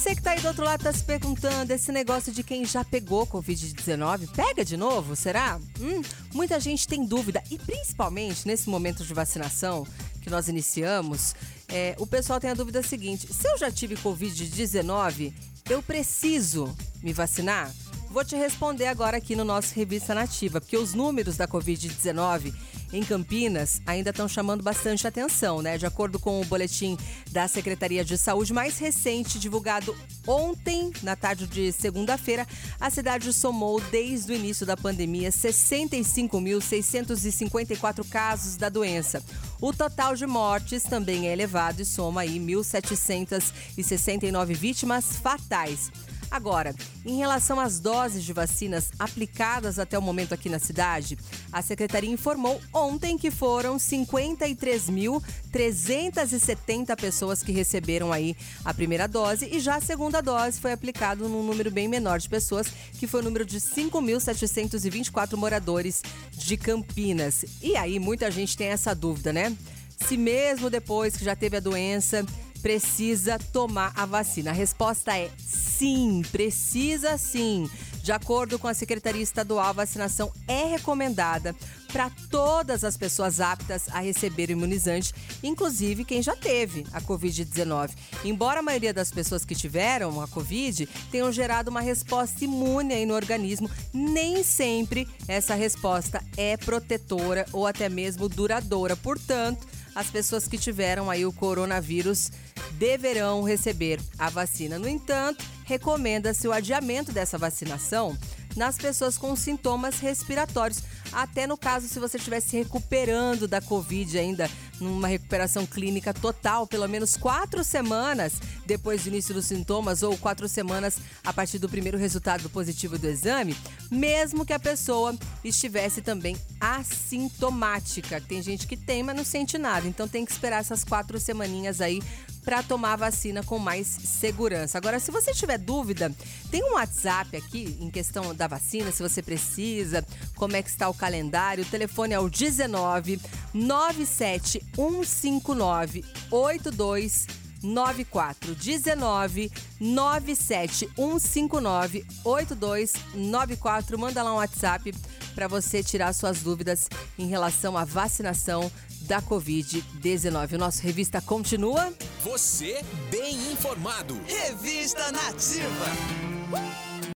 Você que tá aí do outro lado tá se perguntando, esse negócio de quem já pegou Covid-19, pega de novo, será? Hum, muita gente tem dúvida, e principalmente nesse momento de vacinação que nós iniciamos, é, o pessoal tem a dúvida seguinte: se eu já tive Covid-19, eu preciso me vacinar? Vou te responder agora aqui no nosso Revista Nativa, porque os números da Covid-19 em Campinas ainda estão chamando bastante atenção, né? De acordo com o boletim da Secretaria de Saúde mais recente, divulgado ontem, na tarde de segunda-feira, a cidade somou, desde o início da pandemia, 65.654 casos da doença. O total de mortes também é elevado e soma aí 1.769 vítimas fatais. Agora, em relação às doses de vacinas aplicadas até o momento aqui na cidade, a secretaria informou ontem que foram 53.370 pessoas que receberam aí a primeira dose e já a segunda dose foi aplicada num número bem menor de pessoas, que foi o número de 5.724 moradores de Campinas. E aí muita gente tem essa dúvida, né? Se mesmo depois que já teve a doença, precisa tomar a vacina? A resposta é sim, precisa sim. De acordo com a Secretaria Estadual, a vacinação é recomendada para todas as pessoas aptas a receber o imunizante, inclusive quem já teve a Covid-19. Embora a maioria das pessoas que tiveram a Covid tenham gerado uma resposta imune aí no organismo, nem sempre essa resposta é protetora ou até mesmo duradoura. Portanto, as pessoas que tiveram aí o coronavírus deverão receber a vacina. No entanto, recomenda-se o adiamento dessa vacinação nas pessoas com sintomas respiratórios. Até no caso, se você estiver se recuperando da Covid ainda, numa recuperação clínica total, pelo menos quatro semanas depois do início dos sintomas ou quatro semanas a partir do primeiro resultado positivo do exame, mesmo que a pessoa estivesse também assintomática. Tem gente que tem, mas não sente nada. Então tem que esperar essas quatro semaninhas aí para tomar a vacina com mais segurança. Agora, se você tiver dúvida, tem um WhatsApp aqui em questão da vacina, se você precisa, como é que está o calendário. O telefone é o 19 97 159 82 94 19 97 159 8294. Manda lá um WhatsApp para você tirar suas dúvidas em relação à vacinação da Covid-19. O nosso revista continua. Você bem informado. Revista Nativa.